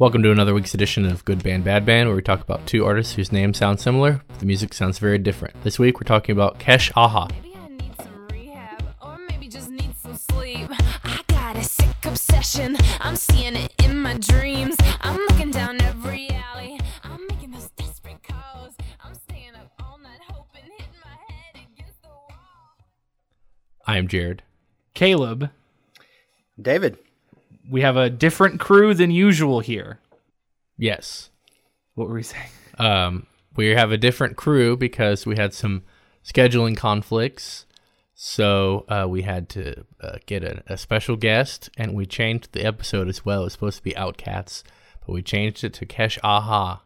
Welcome to another week's edition of Good Band Bad Band, where we talk about two artists whose names sound similar, but the music sounds very different. This week we're talking about Kesh Aha. Maybe I need some rehab, or maybe just need some sleep. I got a sick obsession, I'm seeing it in my dreams. I'm looking down every alley, I'm making those desperate calls. I'm staying up all night hoping, hitting my head against the wall. I am Jared. Caleb, David. We have a different crew than usual here. Yes. What were we saying? Um, we have a different crew because we had some scheduling conflicts. So uh, we had to uh, get a, a special guest, and we changed the episode as well. It's supposed to be OutKast, but we changed it to Kesh Aha.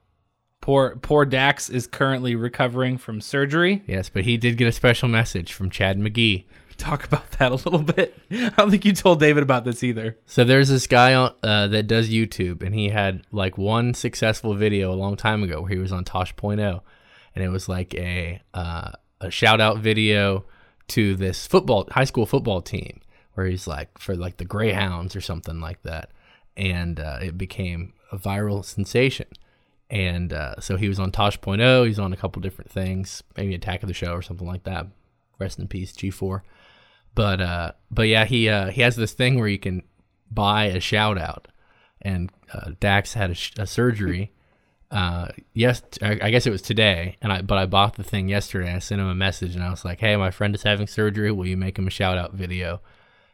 Poor poor Dax is currently recovering from surgery. Yes, but he did get a special message from Chad McGee. Talk about that a little bit. I don't think you told David about this either. So there's this guy on, uh, that does YouTube, and he had like one successful video a long time ago where he was on Tosh.0, and it was like a uh, a shout out video to this football high school football team where he's like for like the Greyhounds or something like that, and uh, it became a viral sensation. And uh, so he was on Tosh.0. He's on a couple different things, maybe Attack of the Show or something like that. Rest in peace, G4 but uh but yeah he uh he has this thing where you can buy a shout out. And uh, dax had a, sh- a surgery uh yes I, I guess it was today. And i but i bought the thing yesterday i sent him a message and i was like hey my friend is having surgery. Will you make him a shout out video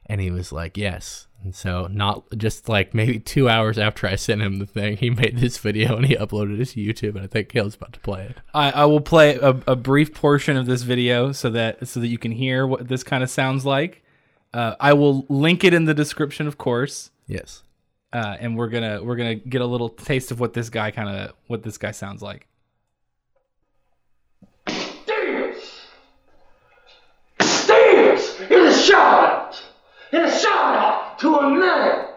and he was like yes and so not just like maybe two hours after i sent him the thing he made this video and he uploaded it to youtube and i think caleb's about to play it I, I will play a, a brief portion of this video so that so that you can hear what this kind of sounds like. Uh, I will link it in the description, of course, yes uh, and we're gonna we're gonna get a little taste of what this guy kind of what this guy sounds like. This! This is a shout out! And a shout out to a man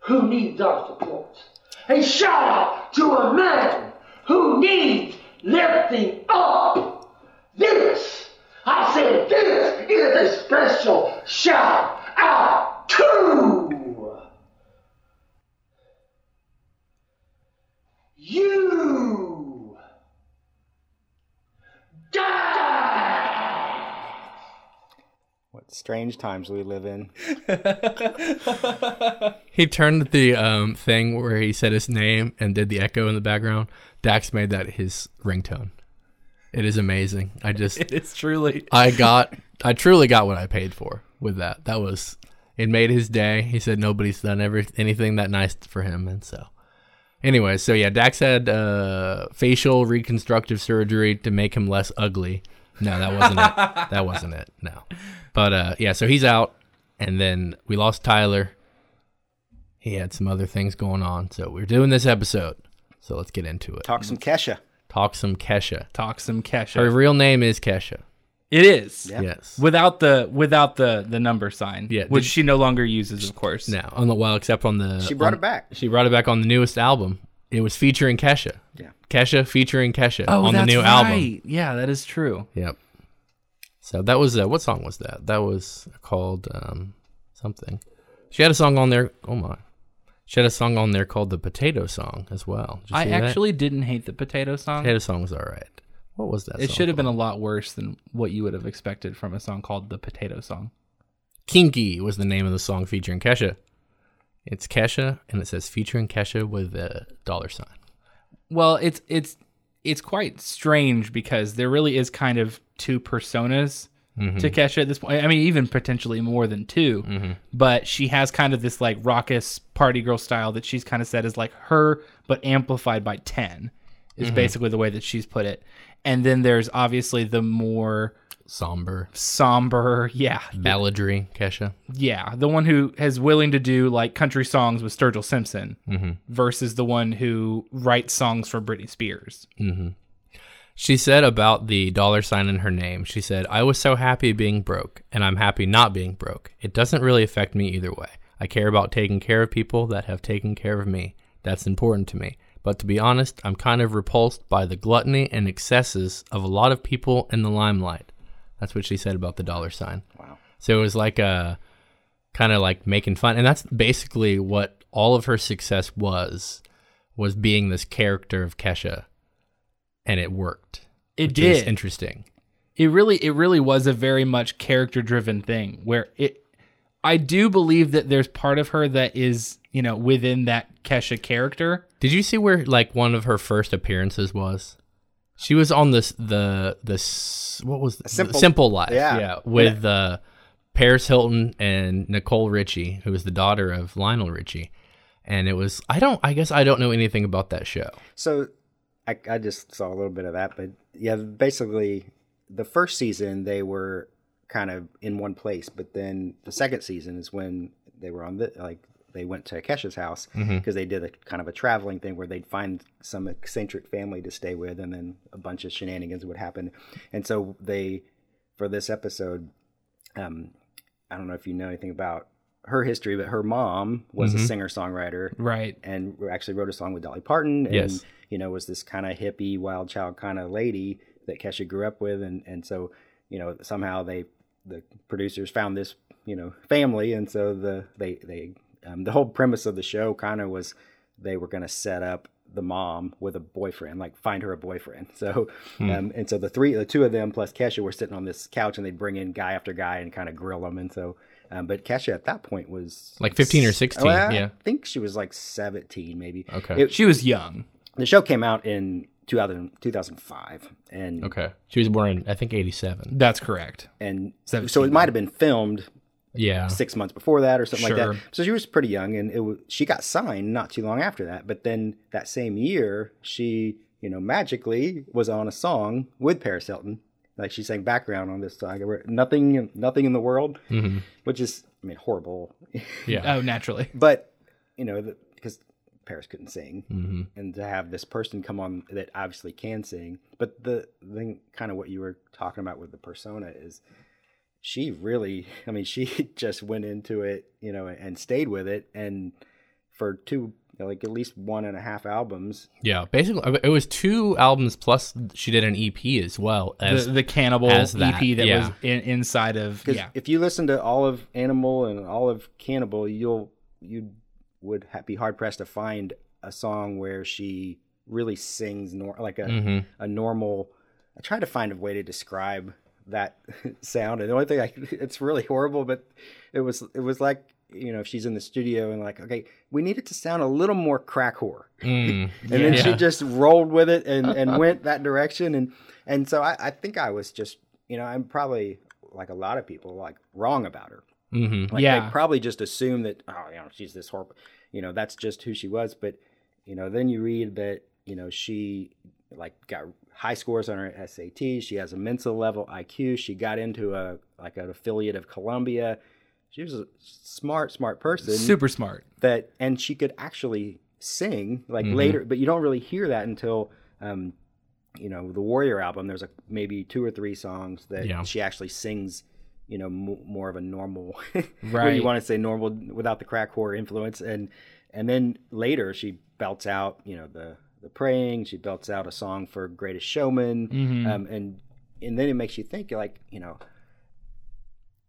who needs our support. A shout out to a man who needs lifting up. This, I said, this is a special shout out to you. Die! What strange times we live in. He turned the um, thing where he said his name and did the echo in the background. Dax made that his ringtone. It is amazing. I just, It's truly I got, I truly got what I paid for with that. That was, it made his day. He said nobody's done every anything that nice for him, and so. Anyway, so yeah, Dax had uh, facial reconstructive surgery to make him less ugly. No, that wasn't it. That wasn't it. No, but uh, yeah, so he's out, and then we lost Tyler. He had some other things going on, so we're doing this episode. So let's get into it. Talk some Kesha. Talk some Kesha. talk some Kesha. Her real name is Kesha. It is. Yeah. Yes. Without the without the the number sign, Yeah, which she no longer uses, of course. Now, on the well, except on the She brought on- it back. She brought it back on the newest album. It was featuring Kesha. Yeah. Kesha featuring Kesha Oh, on the that's new right. album. Yeah, that is true. Yep. So that was uh, what song was that? That was called um, something. She had a song on there. Oh my. She had a song on there called the Potato Song as well. I see that? actually didn't hate the potato song. Potato Song was all right. What was that? It should have been a lot worse than what you would have expected from a song called the Potato Song. Kinky was the name of the song featuring Kesha. It's Kesha, and it says featuring Kesha with a dollar sign. Well, it's it's it's quite strange because there really is kind of two personas mm-hmm. to Kesha at this point. I mean, even potentially more than 2 mm-hmm. But she has kind of this like raucous party girl style that she's kind of said is like her, but amplified by ten. Is mm-hmm. basically the way that she's put it. And then there's obviously the more Somber, somber, yeah, balladry Kesha. yeah, the one who is willing to do like country songs with Sturgill Simpson mm-hmm. versus the one who writes songs for Britney Spears. Mm-hmm. She said about the dollar sign in her name, she said, I was so happy being broke, and I'm happy not being broke. It doesn't really affect me either way. I care about taking care of people that have taken care of me. That's important to me. But to be honest, I'm kind of repulsed by the gluttony and excesses of a lot of people in the limelight. That's what she said about the dollar sign. Wow. So it was like a kind of like making fun, and that's basically what all of her success was was being this character of Kesha, and it worked. It did. interesting. it really it really was a very much character driven thing where it I do believe that there's part of her that is, you know, within that Kesha character. Did you see where like one of her first appearances was? She was on this the this what was the, Simple- Simple Life, yeah. with uh, Paris Hilton and Nicole Richie, who was the daughter of Lionel Richie, and it was I don't I guess I don't know anything about that show. So I, I just saw a little bit of that, but yeah, basically the first season they were kind of in one place, but then the second season is when they were on the like they went to Kesha's house because they did a kind of a traveling thing where they'd find some eccentric family to stay with, and then a bunch of shenanigans would happen, and so they for this episode, um, I don't know if you know anything about her history, but her mom was a singer songwriter, Right. and actually wrote a song with Dolly Parton. And, Yes. you know, was this kind of hippie, wild child kind of lady that Kesha grew up with. And, and so, you know, somehow they, the producers found this, you know, family. And so the, they, they, um, the whole premise of the show kind of was they were going to set up the mom with a boyfriend, like find her a boyfriend. So, um, and so the three, the two of them plus Kesha were sitting on this couch and they'd bring in guy after guy and kind of grill them. And so, um, but Kesha at that point was Like 15 or 16, Well, yeah. I think she was like 17, maybe. Okay. It- She was young. the show came out in 2000, 2005. And, Okay, she was born in I think eighty seven. That's correct. and so it might have been filmed Yeah, six months before that or something like that. So she was pretty young and it was, she got signed not too long after that. But then that same year, she, you know, magically was on a song with Paris Hilton. Like she sang background on this song. Where Nothing, nothing in the world, mm-hmm. which is, I mean, horrible. yeah. Oh, naturally. but you know because paris couldn't sing mm-hmm. and to have this person come on that obviously can sing but the thing kind of what you were talking about with the persona is she really i mean she just went into it you know and stayed with it and for two like at least one and a half albums Yeah, basically, it was two albums plus she did an EP as well as The, the cannibal as that, EP that yeah. was in, inside of yeah. if you listen to all of animal and all of cannibal you'll you would ha- be hard pressed to find a song where she really sings nor- like a Mm-hmm. a normal. I try to find a way to describe that sound, and the only thing I it's really horrible, but it was it was like you know if she's in the studio and like okay we need it to sound a little more crack whore, Mm, and then she just rolled with it and and went that direction, and and so I, I think I was just you know I'm probably like a lot of people like wrong about her. mhm. Like Yeah. they probably just assume that oh, you know, she's this horrible. You know, that's just who she was. But you know, then you read that you know she like got high scores on her SAT. She has a Mensa level IQ. She got into a like an affiliate of Columbia. She was a smart, smart person Super smart. that, and she could actually sing like Mm-hmm. later. But you don't really hear that until. Um, you know the warrior album there's a maybe two or three songs that Yeah. she actually sings you know m- more of a normal Right. you want to say normal without the crack whore influence and and then later she belts out you know the the praying she belts out a song for greatest showman Mm-hmm. um, and and then it makes you think like you know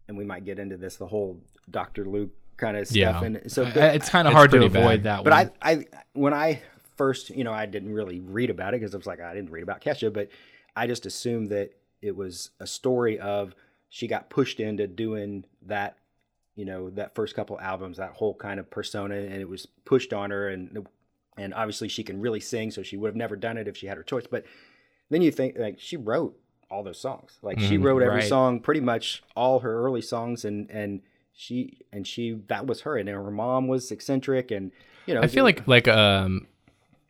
and we might get into this the whole dr luke kind of stuff Yeah. and so Uh, it's kind of hard to avoid bad. that but one. I, I, when I first, you know, I didn't really read about it because I was like, I didn't read about Kesha, but I just assumed that it was a story of she got pushed into doing that, you know, that first couple albums, that whole kind of persona, and it was pushed on her, and and obviously she can really sing, so she would have never done it if she had her choice. But then you think like she wrote all those songs, like she wrote every right. song, pretty much all her early songs, and and she and she that was her, and her mom was eccentric, and you know, I feel like like um,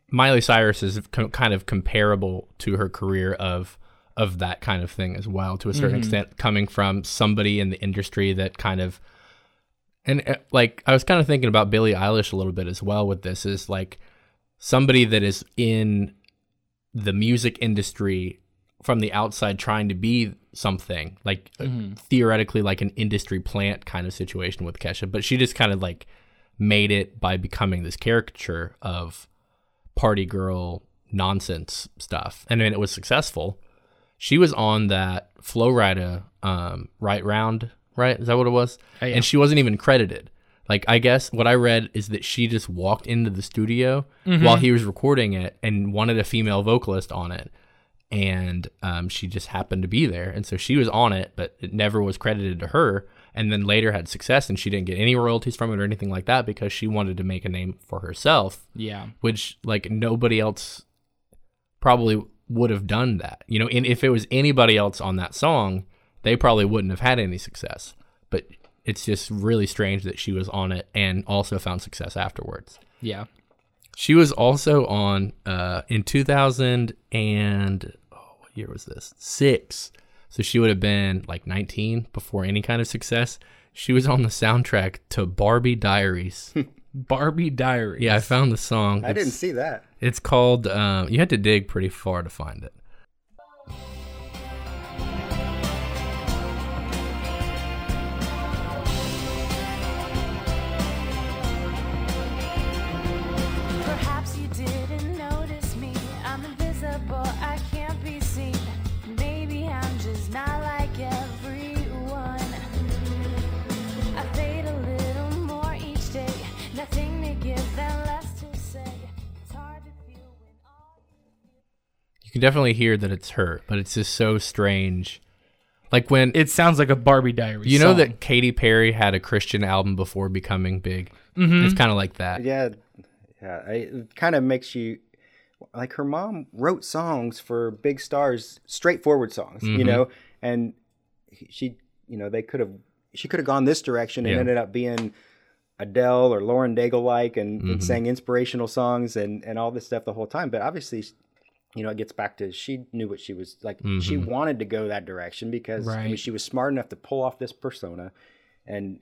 Miley Cyrus is co- kind of comparable to her career of of that kind of thing as well, to a certain extent, coming from somebody in the industry that kind of and uh, like I was kind of thinking about Billie Eilish a little bit as well with this is like somebody that is in the music industry from the outside trying to be something like uh, theoretically like an industry plant kind of situation with Kesha, but she just kind of like made it by becoming this caricature of party girl nonsense stuff. And then it was successful. She was on that Flo Rida um, right round, right? Is that what it was? Oh, yeah. And she wasn't even credited. Like I guess what I read is that she just walked into the studio while he was recording it and wanted a female vocalist on it, and um, she just happened to be there, and so she was on it, but it never was credited to her. And then later had success, and she didn't get any royalties from it or anything like that because she wanted to make a name for herself Yeah. which like nobody else probably would have done that. You know, and if it was anybody else on that song, they probably wouldn't have had any success. But it's just really strange that she was on it and also found success afterwards. Yeah. She was also on uh in 2000 and oh, what year was this? 6. So she would have been like 19 before any kind of success. She was on the soundtrack to Barbie Diaries. Barbie Diaries. yeah, I found the song. I didn't see that. it's called. Um, you had to dig pretty far to find it. Can definitely hear that it's her, but it's just so strange. Like when It sounds like a Barbie Diary. you know song. that Katy Perry had a Christian album before becoming big. It's kind of like that. Yeah, yeah. I, it kind of makes you like her mom wrote songs for big stars, straightforward songs, Mm-hmm. you know, and she, you know, they could have she could have gone this direction and Yeah. ended up being Adele or Lauren Daigle like and, Mm-hmm. and sang inspirational songs and and all this stuff the whole time. But obviously, you know, it gets back to she knew what she was like. She Mm-hmm. wanted to go that direction because I mean, she was smart enough to pull off this persona, and,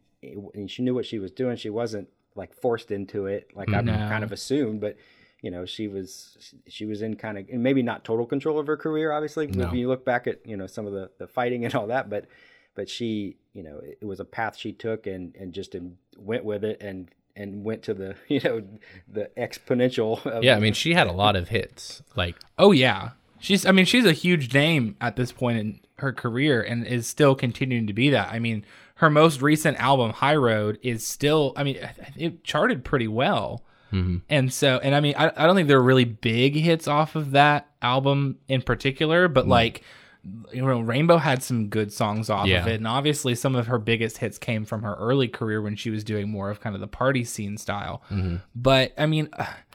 and she knew what she was doing. She wasn't like forced into it, like I No. kind of assumed. But you know, she was she was in kind of and maybe not total control of her career. Obviously, No. when you look back at you know some of the the fighting and all that, but but she you know it, it was a path she took and and just in, went with it and and went to the you know the exponential of, Yeah, I mean, she had a lot of hits. Like, Oh yeah. She's I mean she's a huge name at this point in her career and is still continuing to be that. I mean, her most recent album High Road is still I mean it charted pretty well. Mm-hmm. And so and I mean I, I don't think there are really big hits off of that album in particular, but like you know Rainbow had some good songs off Yeah. of it and obviously some of her biggest hits came from her early career when she was doing more of kind of the party scene style. But I mean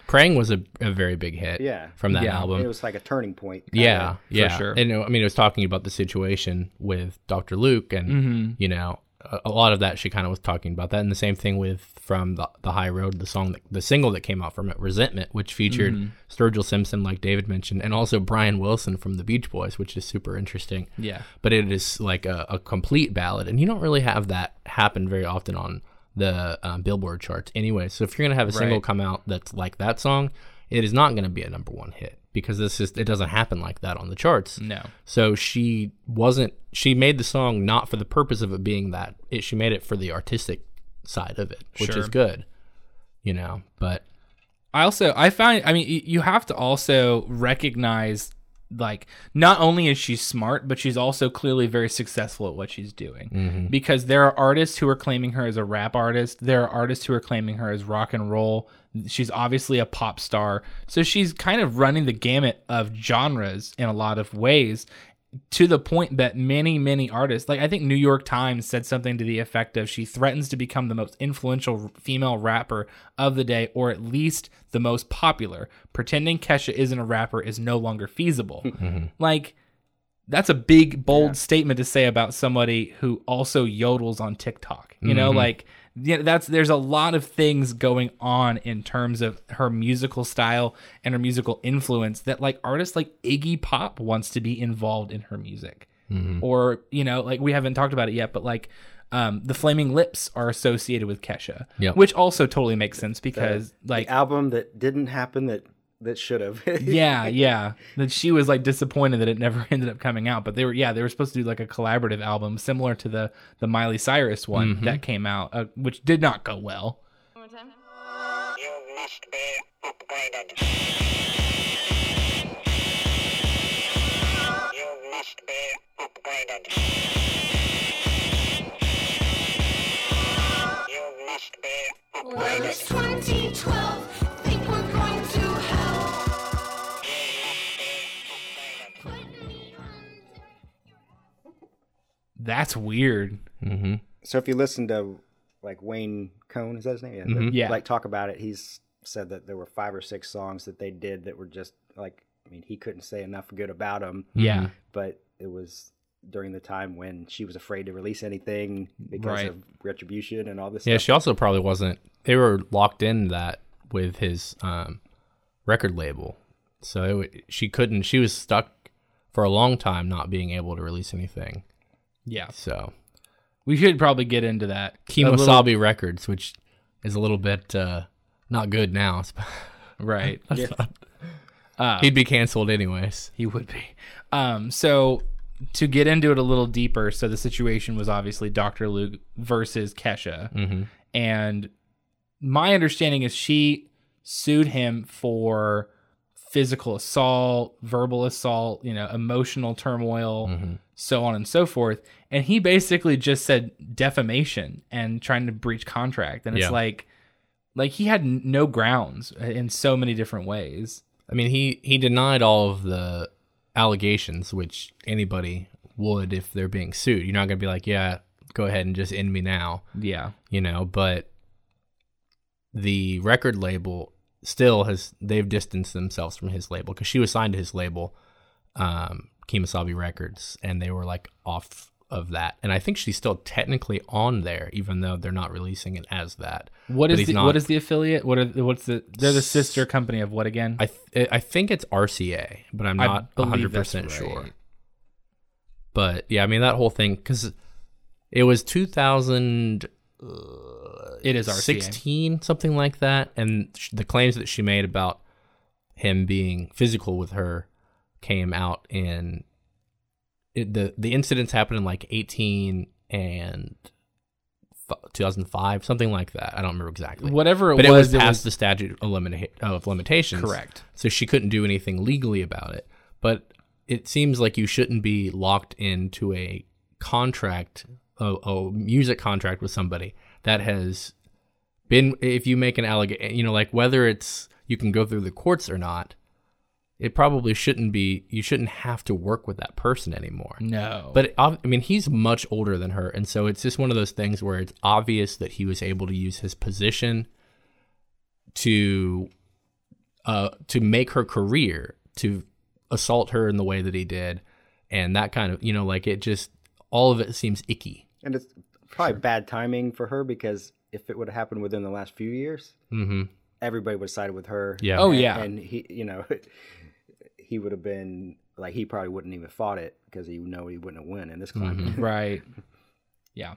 Praying was a, a very big hit. Yeah. from that Yeah. album. it was like a turning point. kinda. Yeah, yeah, sure. And I mean, it was talking about the situation with Dr. Luke, and Mm-hmm. you know, a, lot of that she kind of was talking about that, and the same thing with from the the High Road, the song, that, the single that came out from it, Resentment, which featured Mm-hmm. Sturgill Simpson, like David mentioned, and also Brian Wilson from the Beach Boys, which is super interesting. Yeah. but it is like a, a complete ballad, and you don't really have that happen very often on the um, Billboard charts, anyway. So if you're gonna have a single Right. come out that's like that song, it is not gonna be a number one hit because this is it doesn't happen like that on the charts. no. So she wasn't. She made the song not for the purpose of it being that. It, she made it for the artistic side of it, which is Sure. good. You know, but I also I find I mean you have to also recognize like not only is she smart but she's also clearly very successful at what she's doing mm-hmm. because there are artists who are claiming her as a rap artist there are artists who are claiming her as rock and roll she's obviously a pop star. So she's kind of running the gamut of genres in a lot of ways to the point that many many artists like i think new york times said something to the effect of she threatens to become the most influential female rapper of the day or at least the most popular. Pretending kesha isn't a rapper is no longer feasible. Mm-hmm. Like that's a big bold statement to say about somebody who also yodels on tiktok you know? Mm-hmm. Like yeah, that's there's a lot of things going on in terms of her musical style and her musical influence that like artists like Iggy Pop wants to be involved in her music. Or, you know, like we haven't talked about it yet, but like um, the Flaming Lips are associated with Kesha, Yep. which also totally makes sense because like the album that didn't happen that that should have. yeah, yeah. That she was like disappointed that it never ended up coming out. But they were yeah, they were supposed to do like a collaborative album similar to the the Miley Cyrus one that came out, uh, which did not go well. You must be upgraded. You must be upgraded. You must be Well, it's 2012. That's weird. So if you listen to like Wayne Coyne, is that his name? Yeah. Mm-hmm. Yeah. Like talk about it. He's said that there were five or six songs that they did that were just like. I mean, he couldn't say enough good about them. Yeah. But it was during the time when she was afraid to release anything because Right. of retribution and all this. Yeah, stuff. she also probably wasn't. They were locked in that with his um, record label, so it, she couldn't. She was stuck for a long time not being able to release anything. Yeah. So We should probably get into that. A little- Kemosabe Records, which is a little bit uh, not good now. Right. He'd be canceled anyways. He would be. Um, so to get into it a little deeper, so the situation was obviously Dr. Luke versus Kesha. And my understanding is she sued him for physical assault, verbal assault, you know, emotional turmoil, so on and so forth. And he basically just said defamation and trying to breach contract. And it's Yeah. like like he had no grounds in so many different ways. I mean, he he denied all of the allegations, which anybody would if they're being sued. You're not gonna be like, yeah, go ahead and just end me now. Yeah. you know, but the record label still has they've distanced themselves from his label because she was signed to his label, um, Kemosabe Records, and they were like off of that. And I think she's still technically on there, even though they're not releasing it as that. What But is the, not- what is the affiliate? What are what's the they're the sister company of what again? I th- I think it's RCA, but I'm not 100 percent right. sure. But yeah, I mean that whole thing because it was 2000. Uh, it is RCA. 16 something like that and sh- the claims that she made about him being physical with her came out in it, the the incidents happened in like 18 and 2005 something like that. I don't remember exactly. Whatever it but was, it was it past was- the statute of, limita- of limitations. Correct. so she couldn't do anything legally about it. But it seems like you shouldn't be locked into a contract a, a music contract with somebody that has been if you make an allegation you know like whether it's you can go through the courts or not it probably shouldn't be you shouldn't have to work with that person anymore No. but it, I mean, he's much older than her, and so it's just one of those things where it's obvious that he was able to use his position to, uh, to make her career, to assault her in the way that he did, and that kind of, you know, like it just all of it seems icky. and it's probably bad timing for her because if it would have happened within the last few years, Mm-hmm. everybody would have sided with her. Yeah. Oh, And- yeah. and he, you know, he would have been like he probably wouldn't even fought it because he know he wouldn't have won in this climate. right. Yeah.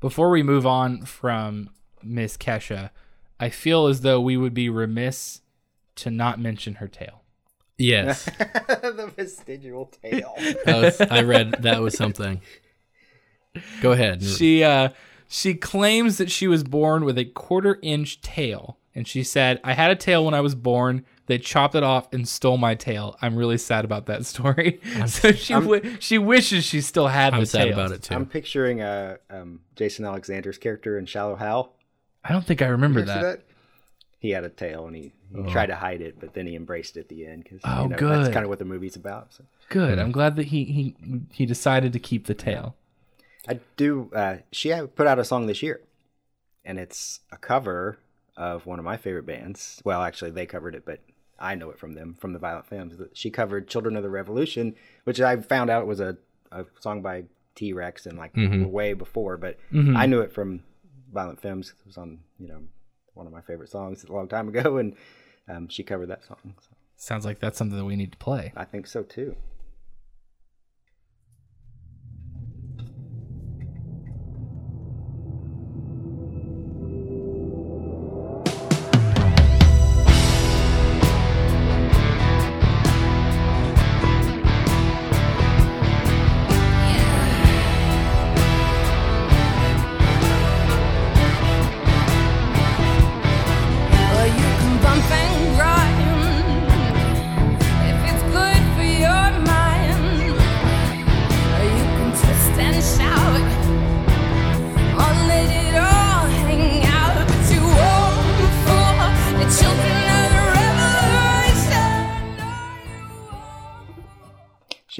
Before we move on from Miss Kesha, I feel as though we would be remiss to not mention her tail. Yes, the vestigial tail. was, I read that was something. Go ahead. She uh she claims that she was born with a quarter inch tail. And she said, I had a tail when I was born. They chopped it off and stole my tail. I'm really sad about that story. so she wi- she wishes she still had I'm the sad tail. about it too. I'm picturing uh, um, Jason Alexander's character in Shallow Hal. I don't think I remember You see that. He had a tail and he, he tried to hide it, but then he embraced it at the end because Oh, you know, good. that's kind of what the movie's about. So. Good. I'm glad that he he he decided to keep the tail. I do. Uh, she put out a song this year, and it's a cover of one of my favorite bands. Well, actually, they covered it, but I know it from them, from the Violent Femmes. She covered "Children of the Revolution," which I found out was a, a song by T Rex and like way before, but I knew it from Violent Femmes. It was on you know one of my favorite songs a long time ago, and um, she covered that song. So Sounds like that's something that we need to play. I think so too.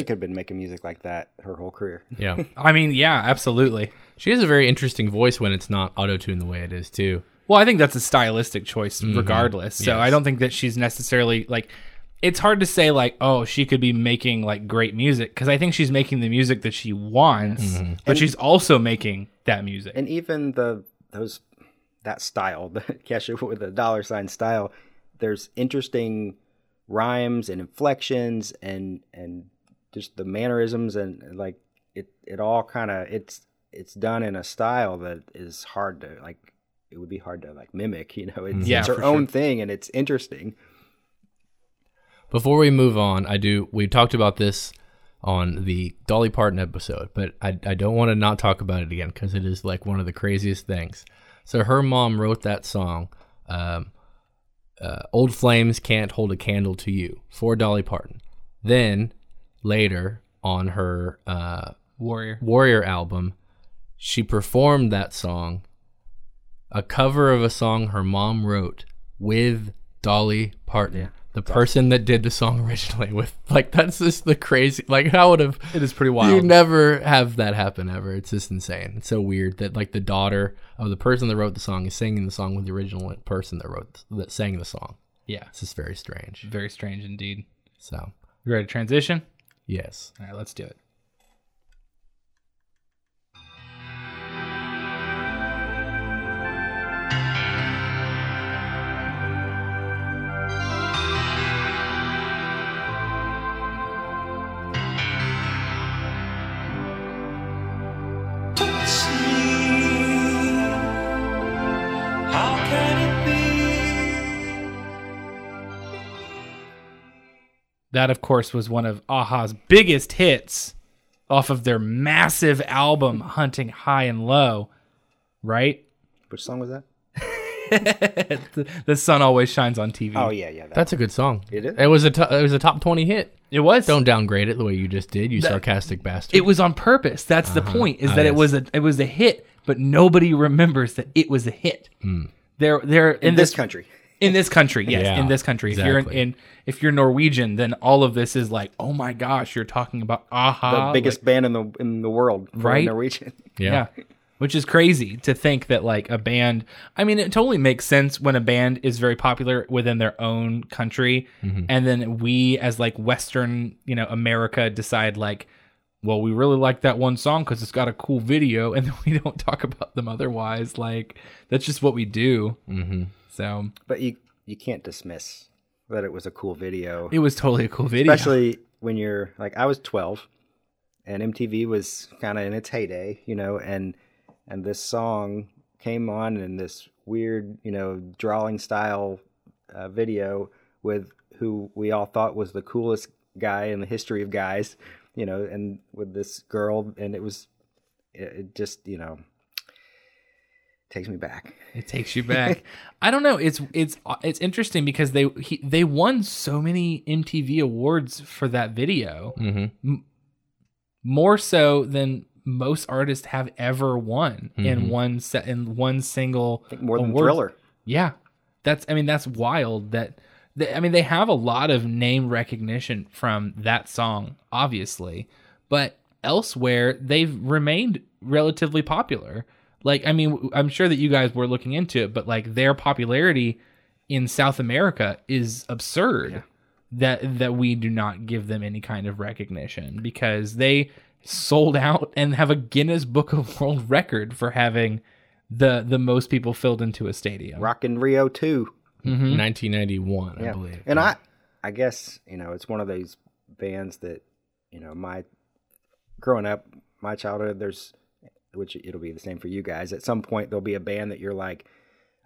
Could have been making music like that her whole career. Yeah. I mean, yeah, absolutely. she has a very interesting voice when it's not auto tuned the way it is too. Well, I think that's a stylistic choice, mm-hmm. regardless. So Yes. I don't think that she's necessarily like. It's hard to say like, oh, she could be making like great music because I think she's making the music that she wants, mm-hmm. but she's also making that music. and even the those that style, the Kesha with the dollar sign style, there's interesting rhymes and inflections and and just the mannerisms and like it it all kind of it's it's done in a style that is hard to like it would be hard to like mimic you know it's, Yeah, it's her own thing and it's interesting Before we move on, I do. We talked about this on the Dolly Parton episode, but I, I don't want to not talk about it again because it is like one of the craziest things. So her mom wrote that song, um, uh, "Old Flames Can't Hold a Candle to You" for Dolly Parton. Then later on her uh, Warrior. Warrior album, she performed that song, a cover of a song her mom wrote with Dolly Parton, the person that did the song originally. With like that's just the crazy. Like how would have It is pretty wild you never have that happen ever? It's just insane. It's so weird that like the daughter of the person that wrote the song is singing the song with the original person that wrote that sang the song. yeah, It's just very strange. very strange indeed. So You ready to transition? Yes. All right, let's do it. That, of course, was one of Aha's biggest hits off of their massive album, Hunting High and Low, right? which song was that the, the sun always shines on TV. oh yeah yeah that. That's a good song. It is? It was a it was a top twenty hit. It was. Don't downgrade it the way you just did, you sarcastic bastard. It was on purpose. That's the uh-huh. point. Is that it was a it was a hit, but nobody remembers that it was a hit. Hmm. They're they're in, in this country in this country, yes, Yeah, in this country. If you're in, in if you're Norwegian, then all of this is like, oh my gosh, you're talking about Aha, the biggest band in the in the world Right? Norwegian yeah. yeah. Which is crazy to think that like a band I mean it totally makes sense when a band is very popular within their own country and then we as like western, you know, America decide like well, we really like that one song cuz it's got a cool video and then we don't talk about them otherwise like that's just what we do. Mm-hmm. So, but you you can't dismiss that it was a cool video it was totally a cool video. especially when you're like I was 12 and MTV was kind of in its heyday, you know, and and this song came on in this weird, you know, drawing style uh, video with who we all thought was the coolest guy in the history of guys, you know, and with this girl and it was it, it just, you know, takes me back. It takes you back. I don't know. It's it's it's interesting because they he, they won so many MTV awards for that video, mm-hmm. M- more so than most artists have ever won in mm-hmm. one set in one single. More than award. Thriller. Yeah, that's. I mean, that's wild. That. They, I mean, they have a lot of name recognition from that song, obviously, but elsewhere they've remained relatively popular. Like, I mean, I'm sure that you guys were looking into it, but like their popularity in South America is absurd. That that we do not give them any kind of recognition because they sold out and have a Guinness Book of World Record for having the the most people filled into a stadium. Rock in Rio 2. 1991, mm-hmm. I yeah. believe. And I, I guess you know, it's one of those bands that, you know, my growing up, my childhood, there's, which it'll be the same for you guys. At some point, there'll be a band that you're like,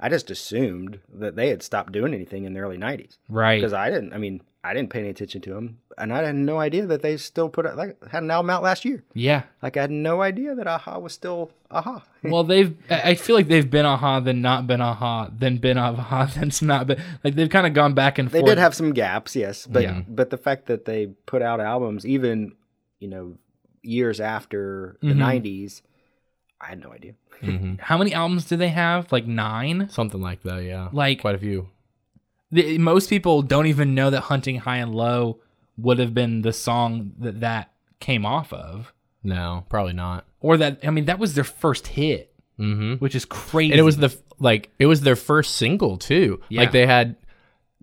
I just assumed that they had stopped doing anything in the early '90s Right. because I didn't. I mean, I didn't pay any attention to them, and I had no idea that they still put out, like had an album out last year. Yeah. Like I had no idea that Aha was still Aha. Well, they've. I feel like they've been aha, then not been aha, then been aha, then not been. Like they've kind of gone back and forth. They forth. did have some gaps, yes, but Yeah. but the fact that they put out albums even you know years after the Mhm. '90s, I had no idea. How many albums do they have? Like nine. Something like that, yeah. Like- quite a few. The, most people don't even know that "Hunting High and Low" would have been the song that that came off of, No, probably not. or that I mean that was their first hit, mm-hmm. which is crazy. And it was the like it was their first single too. Yeah. Like they had,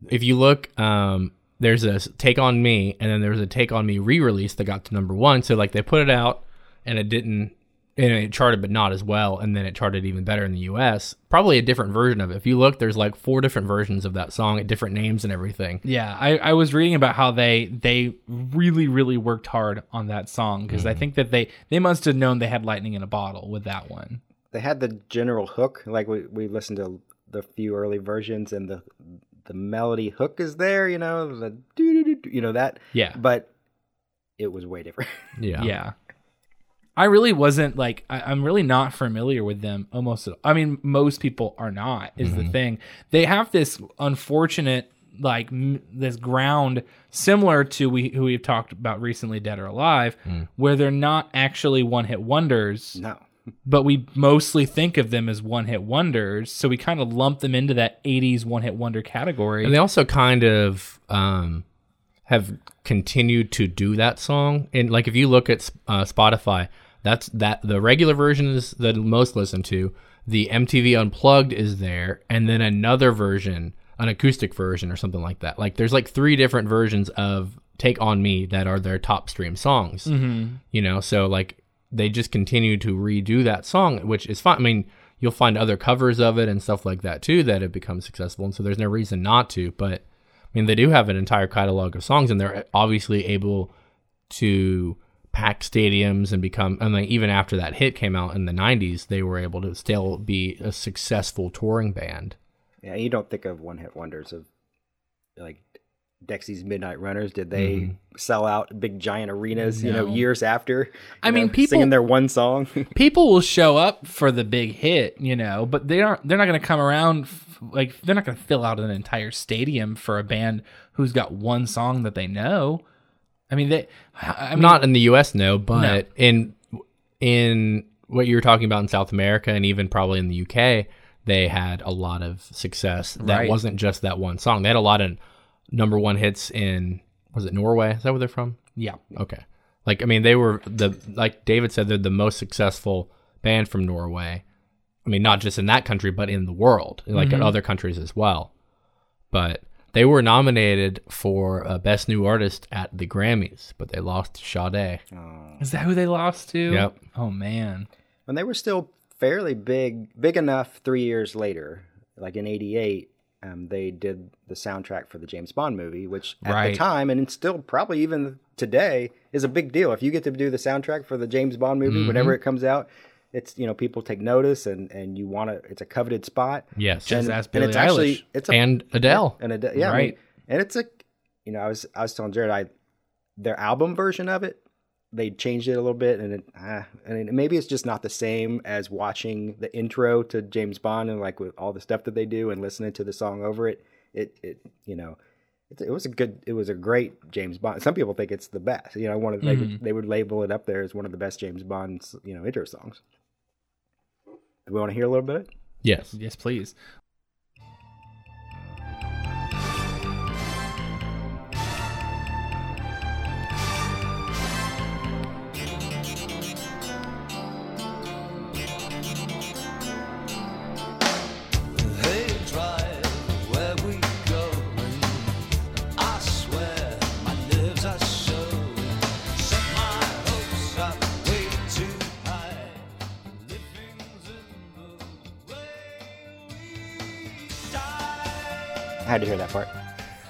if you look, um, there's a s- Take on Me, and then there was a Take on Me re-release that got to number one. So like they put it out, and it didn't, and it charted, but not as well. And then it charted even better in the U.S. Probably a different version of it. If you look, there's like four different versions of that song, at different names and everything. Yeah, I, I was reading about how they they really really worked hard on that song because I mm-hmm. think that they they must have known they had lightning in a bottle with that one. They had the general hook, like we we listened to the few early versions, and the the melody hook is there. You know the doo doo doo, you know that. Yeah. but it was way different. Yeah. Yeah. I really wasn't like I, I'm really not familiar with them almost at, I mean most people are not is the thing. They have this unfortunate like m- this ground similar to we who we've talked about recently Dead or Alive where they're not actually one hit wonders no, but we mostly think of them as one hit wonders so we kind of lump them into that 80s one hit wonder category. And they also kind of um, have continued to do that song. And like if you look at uh, Spotify, that's that the regular version is the most listened to. The MTV Unplugged is there, and then another version, an acoustic version or something like that. Like there's like three different versions of Take on Me that are their top stream songs. Mm-hmm. You know, so like they just continue to redo that song, which is fine. I mean, you'll find other covers of it and stuff like that too that have become successful, and so there's no reason not to. But I mean, they do have an entire catalog of songs, and they're obviously able to pack stadiums and become. And like even after that hit came out in the '90s, they were able to still be a successful touring band. yeah, you don't think of one hit wonders of like Dexy's Midnight Runners. Did they mm-hmm. sell out big giant arenas? You know, years after. I mean, know, people- singing their one song. people will show up for the big hit, you know, but they aren't. They're not going to come around f- like they're not going to fill out an entire stadium for a band who's got one song that they know. I mean, they. I mean, Not in the U.S., no, but No. in in what you were talking about in South America and even probably in the UK, they had a lot of success. That Right. wasn't just that one song. They had a lot of number one hits in was it Norway? Is that where they're from? yeah, Okay. Like I mean, they were the like David said, they're the most successful band from Norway. I mean, not just in that country, but in the world, like in mm-hmm. other countries as well. But they were nominated for uh, best new artist at the Grammys, but they lost to Sade. is that who they lost to? Yep. Oh man. when they were still fairly big, big enough three years later, like in '88, um, they did the soundtrack for the James Bond movie, which at Right. the time and still probably even today is a big deal. If you get to do the soundtrack for the James Bond movie, whenever it comes out, it's you know people take notice and and you want to. It's a coveted spot. Yes, Just and, ask and Billie it's actually it's a and Adele. and Adele. yeah, I mean, Right. and it's a, you know, I was I was telling Jared, I their album version of it, they changed it a little bit, and it, ah, and it, maybe it's just not the same as watching the intro to James Bond and like with all the stuff that they do and listening to the song over it. It it you know. It, it was a good. It was a great James Bond. Some people think it's the best. You know, one of they, would, they would label it up there as one of the best James Bond's you know intro songs. Do we want to hear a little bit? Yes. Yes, please. Had to hear that part.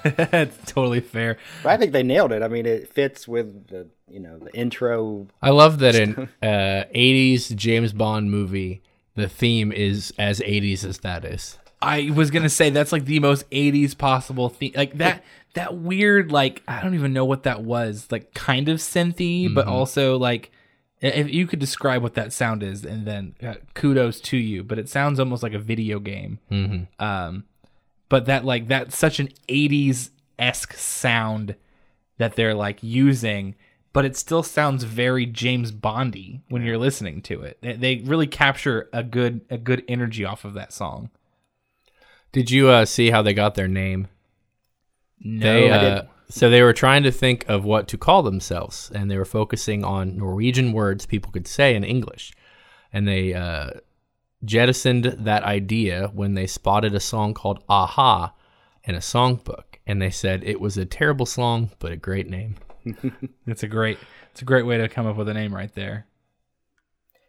That's totally fair. But I think they nailed it. I mean, it fits with the you know the intro. I love that in uh, 80s James Bond movie, the theme is as 80s as that is. I was gonna say that's like the most '80s possible thing. Like that, that weird, like I don't even know what that was. Like kind of synthy, but also like if you could describe what that sound is, and then uh, kudos to you. But it sounds almost like a video game. Mm-hmm. Um, but that like that's such an '80s esque sound that they're like using. But it still sounds very James Bondy when you're listening to it. They- really capture a good a good energy off of that song. Did you uh, see how they got their name? No, they, I uh, didn't. So they were trying to think of what to call themselves, and they were focusing on Norwegian words people could say in English. And they uh, jettisoned that idea when they spotted a song called Aha in a songbook. And they said it was a terrible song, but a great name. It's a great it's a great way to come up with a name right there.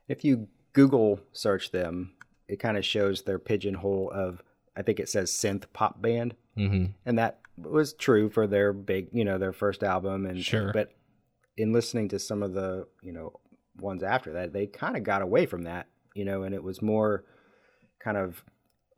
If you Google search them, it kind of shows their pigeonhole of I think it says synth pop band, mm-hmm. and that was true for their big, you know, their first album. And Sure. but in listening to some of the, you know, ones after that, they kind of got away from that, you know, and it was more kind of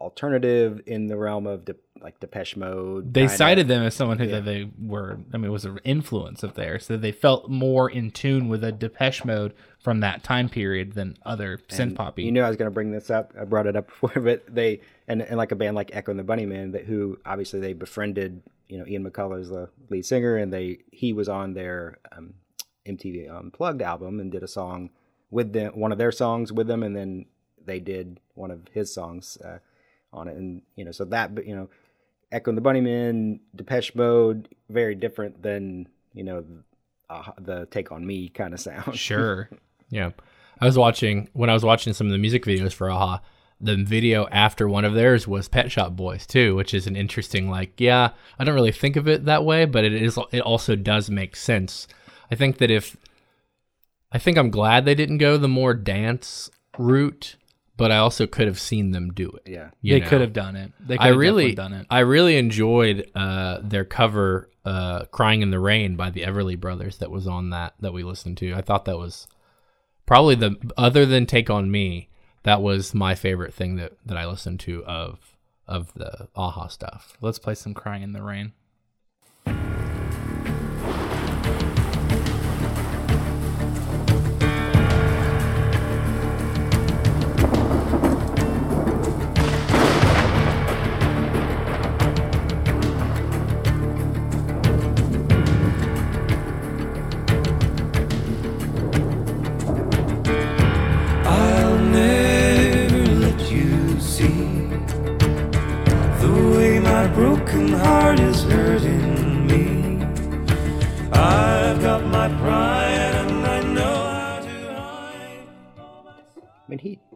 alternative in the realm of de- like Depeche Mode. They kinda. cited them as someone who that they were. I mean, it was an influence of theirs, so they felt more in tune with a Depeche Mode from that time period than other synth poppy. You knew I was going to bring this up. I brought it up before, but they and, and like a band like Echo and the Bunnymen that who obviously they befriended. You know, Ian McCulloch's the lead singer, and they he was on their um, MTV Unplugged album and did a song with them, one of their songs with them, and then they did one of his songs uh, on it, and you know, so that you know, Echo and the Bunnymen, Depeche Mode, very different than you know. Uh, the take on me kind of sound. sure. Yeah. I was watching when I was watching some of the music videos for Aha. The video after one of theirs was Pet Shop Boys too, which is an interesting like. Yeah, I don't really think of it that way, but it is. It also does make sense. I think that if I think I'm glad they didn't go the more dance route, but I also could have seen them do it. Yeah. they know? could have done it. They could I have really, definitely done it. I really enjoyed uh, their cover, uh, "Crying in the Rain" by the Everly Brothers. That was on that that we listened to. I thought that was probably the other than "Take on Me." That was my favorite thing that that I listened to of of the Aha stuff. Let's play some "Crying in the Rain."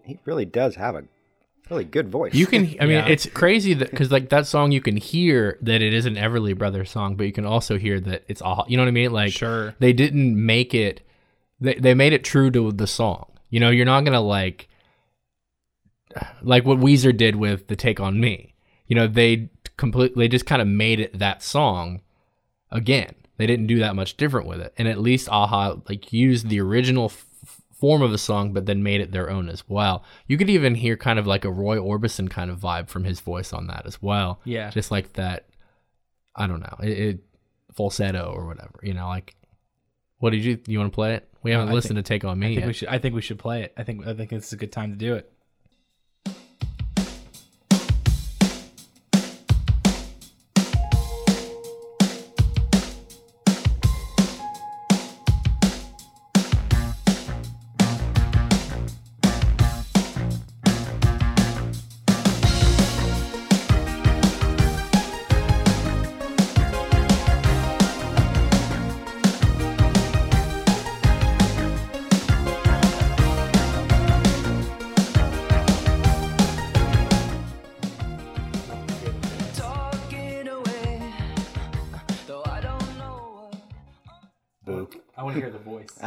He he really does have a really good voice. You can, I mean, Yeah. it's crazy that because like that song, you can hear that it is an Everly Brothers song, but you can also hear that it's Aha. You know what I mean? Like, Sure. they didn't make it. They they made it true to the song. You know, you're not gonna like like what Weezer did with the Take on Me. You know, they completely they just kind of made it that song again. They didn't do that much different with it, and at least Aha like used the original f- form of a song, but then made it their own as well. You could even hear kind of like a Roy Orbison kind of vibe from his voice on that as well. Yeah. just like that. I don't know, it, it falsetto or whatever. You know, like what did you you want to play it? We uh, haven't I listened think- to Take on Me I think yet. we should. I think we should play it. I think. I think it's a good time to do it.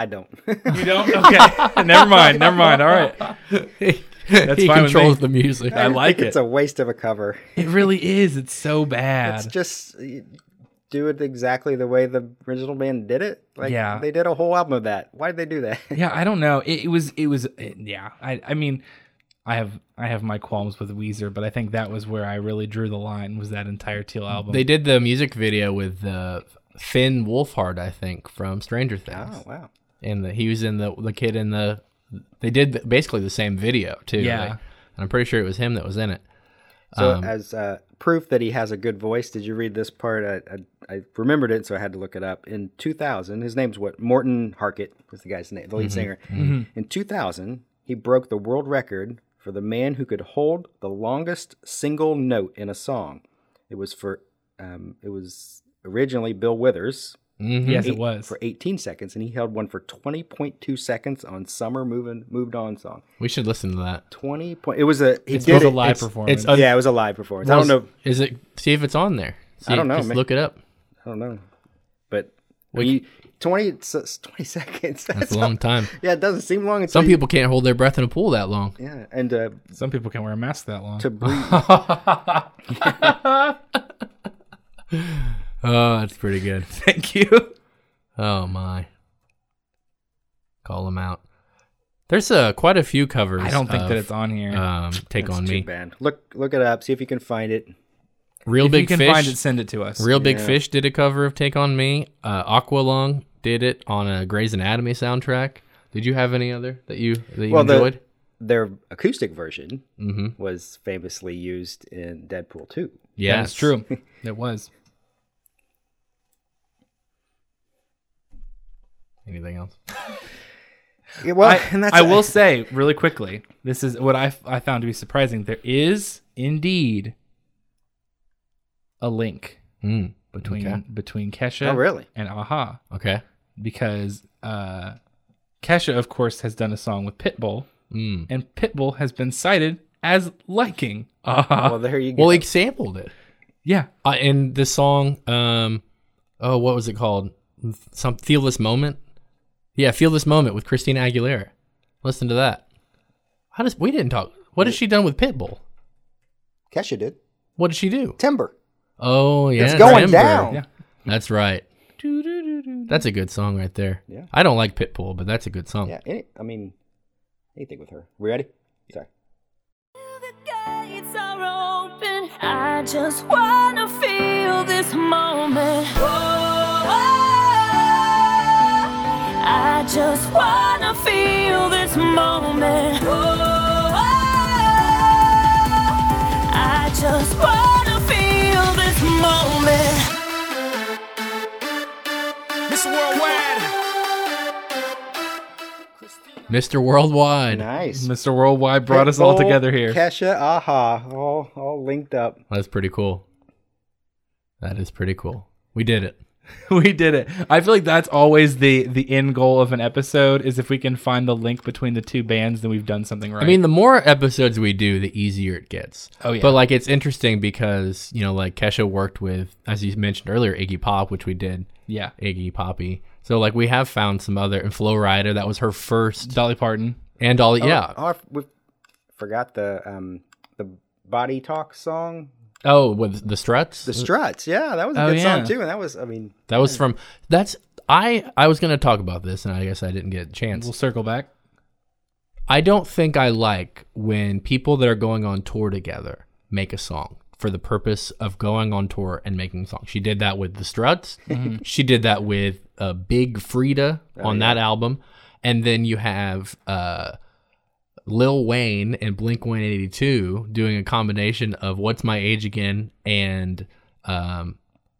Don't. You don't? Okay. never mind. Never mind. All right. That's he fine controls the music. I like it. it's a waste of a cover. It really is. It's so bad. It's just do it exactly the way the original band did it. Like Yeah. they did a whole album of that. Why did they do that? yeah, I don't know. It, it was. It was. it- yeah. I. I mean, I have. I have my qualms with Weezer, but I think that was where I really drew the line. Was that entire Teal album? They did the music video with uh, Finn Wolfhard, I think, from Stranger Things. Oh wow. And the, he was in the the kid in the. They did basically the same video too. Yeah. Like, and I'm pretty sure it was him that was in it. So Um, as uh, proof that he has a good voice, did you read this part? I, I, I remembered it, so I had to look it up. In 2000, his name's what? Morten Harket was the guy's name, the lead singer. In 2000, he broke the world record for the man who could hold the longest single note in a song. It was for, um, it was originally Bill Withers Mm-hmm. Yes, eight- it was. for 18 seconds, and he held one for 20.2 seconds on "Summer Moving Moved On" song. We should listen to that. 20 point. It was a. He It did was a it- live it's- performance. it's un- yeah, it was a live performance. I don't know. Is it? See if it's on there. See, I don't know, Just man. look it up. I don't know, but We- you, 20 it's- it's 20 seconds. That's a long time. Yeah, it doesn't seem long. Until Some you- people can't hold their breath in a pool that long. Yeah, and uh, Some people can't wear a mask that long. to breathe. Oh, that's pretty good. Thank you. Oh my. Call them out. There's uh, quite a few covers. I don't think of, that it's on here. Um, Take That's on too me. bad. Look, look it up. See if you can find it. Real if Big you can Fish. find it, send it to us. Real Big Yeah. Fish did a cover of Take on Me. Uh, Aqualung did it on a Grey's Anatomy soundtrack. Did you have any other that you that you Well, the- enjoyed? Their acoustic version mm-hmm. was famously used in Deadpool 2. Yeah, That's true. it was. Anything else? Yeah, well, I, and that's I will say really quickly. This is what I I found to be surprising. There is indeed a link Mm. between Okay. between Kesha Oh, really? and Aha Okay. because uh, Kesha, of course, has done a song with Pitbull, Mm. and Pitbull has been cited as liking Aha. Well, there you go. Well, he sampled it. yeah, Uh, and the song, um, oh, what was it called? Some Feel This Moment. Yeah, Feel This Moment with Christina Aguilera. Listen to that. How does we didn't talk? What has she done with Pitbull? Kesha did. What did she do? Timber. Oh yeah, It's going Timber. down. Yeah. That's right. That's a good song right there. Yeah. I don't like Pitbull, but that's a good song. Yeah, any, I mean, anything with her. We ready? Sorry. The gates are open. I just wanna feel this moment. Oh, oh, I just wanna feel this moment. Oh, I just wanna feel this moment. Mr. Worldwide. Mr. Worldwide. Nice. Mr. Worldwide brought us all together here. Kesha, aha, all all linked up. That's pretty cool. That is pretty cool. We did it. we did it. I feel like that's always the the end goal of an episode is if we can find the link between the two bands, then we've done something right. I mean, the more episodes we do, the easier it gets. Oh, yeah. But like, it's interesting because you know, like Kesha worked with, as you mentioned earlier, Iggy Pop, which we did. yeah, Iggy Poppy. So like, we have found some other and Flo Rida. That was her first, Dolly Parton. and all. yeah. Oh, I f- we forgot the um the body talk song. Oh, with the Struts. The Struts. Yeah, that was a Oh, good yeah. song too. And that was, I mean, that was from. That's I. I was going to talk about this, and I guess I didn't get a chance. We'll circle back. I don't think I like when people that are going on tour together make a song for the purpose of going on tour and making songs. She did that with the Struts. She did that with uh, Big Freedia on that album, and then you have uh, Lil Wayne and Blink One Eighty Two doing a combination of "What's My Age Again" and um,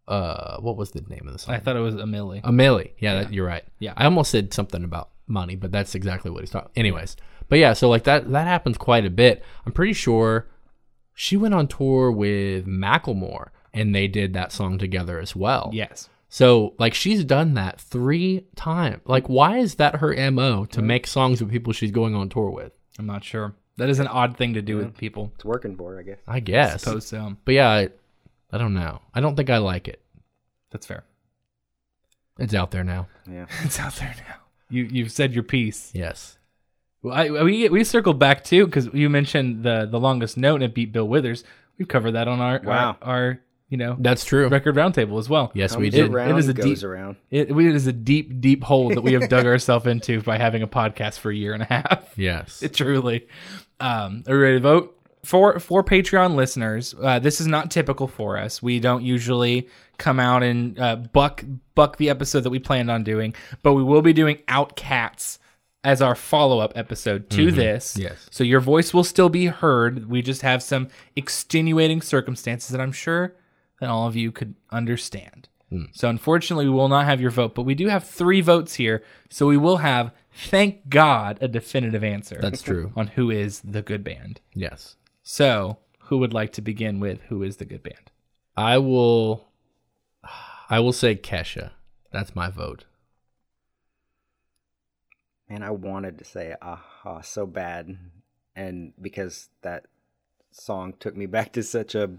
uh, what was the name of the song? I thought it was a Milli. A Milli. Yeah, That, you're right. Yeah. I almost said something about money, but that's exactly what he's talking. Anyways, but yeah, so like that that happens quite a bit. I'm pretty sure she went on tour with Macklemore and they did that song together as well. yes. So like she's done that three times. Like why is that her mo to make songs with people she's going on tour with? I'm not sure. That is an odd thing to do with people. it's working for her, I guess. I guess. Suppose so. But yeah, I, I don't know. I don't think I like it. That's fair. It's out there now. Yeah. It's out there now. You you've said your piece. Yes. Well, I, we we circled back too because you mentioned the the longest note and it beat Bill Withers. We've covered that on our Wow. our, our you know That's true. record roundtable as well. Yes, we did. Around, It is a goes deep- around. It, it is a deep, deep hole that we have dug ourselves into by having a podcast for a year and a half. Yes. It truly. Um, are we ready to vote? For for Patreon listeners, uh, this is not typical for us. We don't usually come out and uh, buck buck the episode that we planned on doing, but we will be doing OutKast as our follow up episode to this. Yes. So your voice will still be heard. We just have some extenuating circumstances that I'm sure that all of you could understand. Hmm. So unfortunately, we will not have your vote, but we do have three votes here. So we will have, thank God, a definitive answer. That's true. on who is the good band. Yes. So who would like to begin with who is the good band? I will. I will say Kesha. That's my vote. Man, I wanted to say aha so bad, and because that song took me back to such a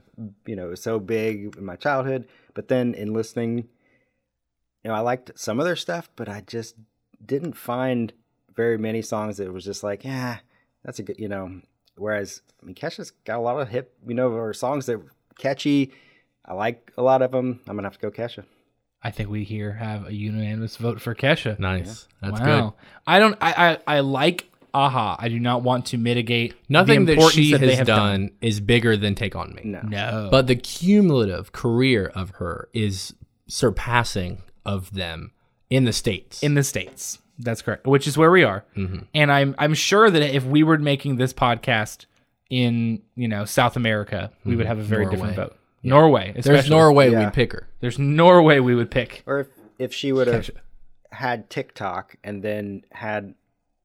you know so big in my childhood. But then in listening, you know, I liked some of their stuff, but I just didn't find very many songs that was just like, yeah, that's a good, you know. Whereas I mean, Kesha's got a lot of hip, you know, or songs that were catchy. I like a lot of them. I'm gonna have to go Kesha. I think we here have a unanimous vote for Kesha. Nice. That's wow. I don't. I, I I like Aha. I do not want to mitigate. Nothing the that importance she that has have done, is bigger than Take On Me. No, No, But the cumulative career of her is surpassing of them in the states. in the states. That's correct. Which is where we are. Mm-hmm. And I'm I'm sure that if we were making this podcast in you know South America, we would have a very different Mm-hmm. Norway. vote. Norway, There's. Norway Yeah. we'd pick her. There's Norway we would pick. or if if she would have had TikTok and then had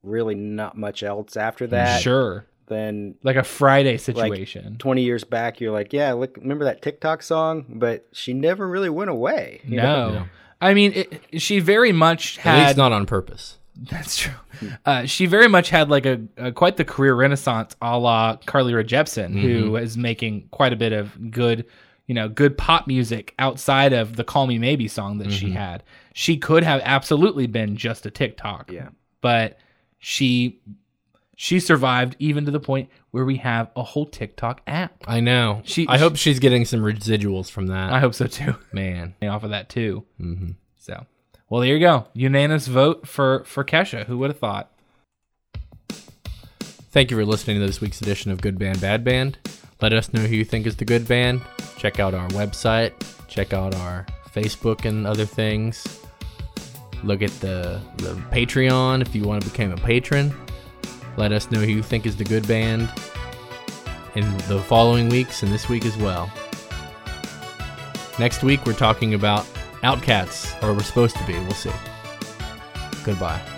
really not much else after mm, that, sure, then like a Friday like situation. 20 years back, you're like, yeah, look, remember that TikTok song? But she never really went away. you know? no. I mean, it, she very much At had. least not on purpose. That's true. Uh, she very much had like a, a quite the career renaissance, a la Carly Rae Jepsen, who mm-hmm. is making quite a bit of good, you know, good pop music outside of the "Call Me Maybe" song that she mm-hmm. had. She could have absolutely been just a TikTok, Yeah. but she she survived even to the point where we have a whole TikTok app. I know. She- I hope she's getting some residuals from that. I hope so too. Man. off of that too. Mm-hmm. So, well, there you go. Unanimous vote for for Kesha. Who would have thought? Thank you for listening to this week's edition of Good Band Bad Band. Let us know who you think is the good band. Check out our website. Check out our Facebook and other things. Look at the, the Patreon if you want to become a patron. Let us know who you think is the good band in the following weeks and this week as well. Next week, we're talking about OutKast, or we're supposed to be. We'll see. Goodbye.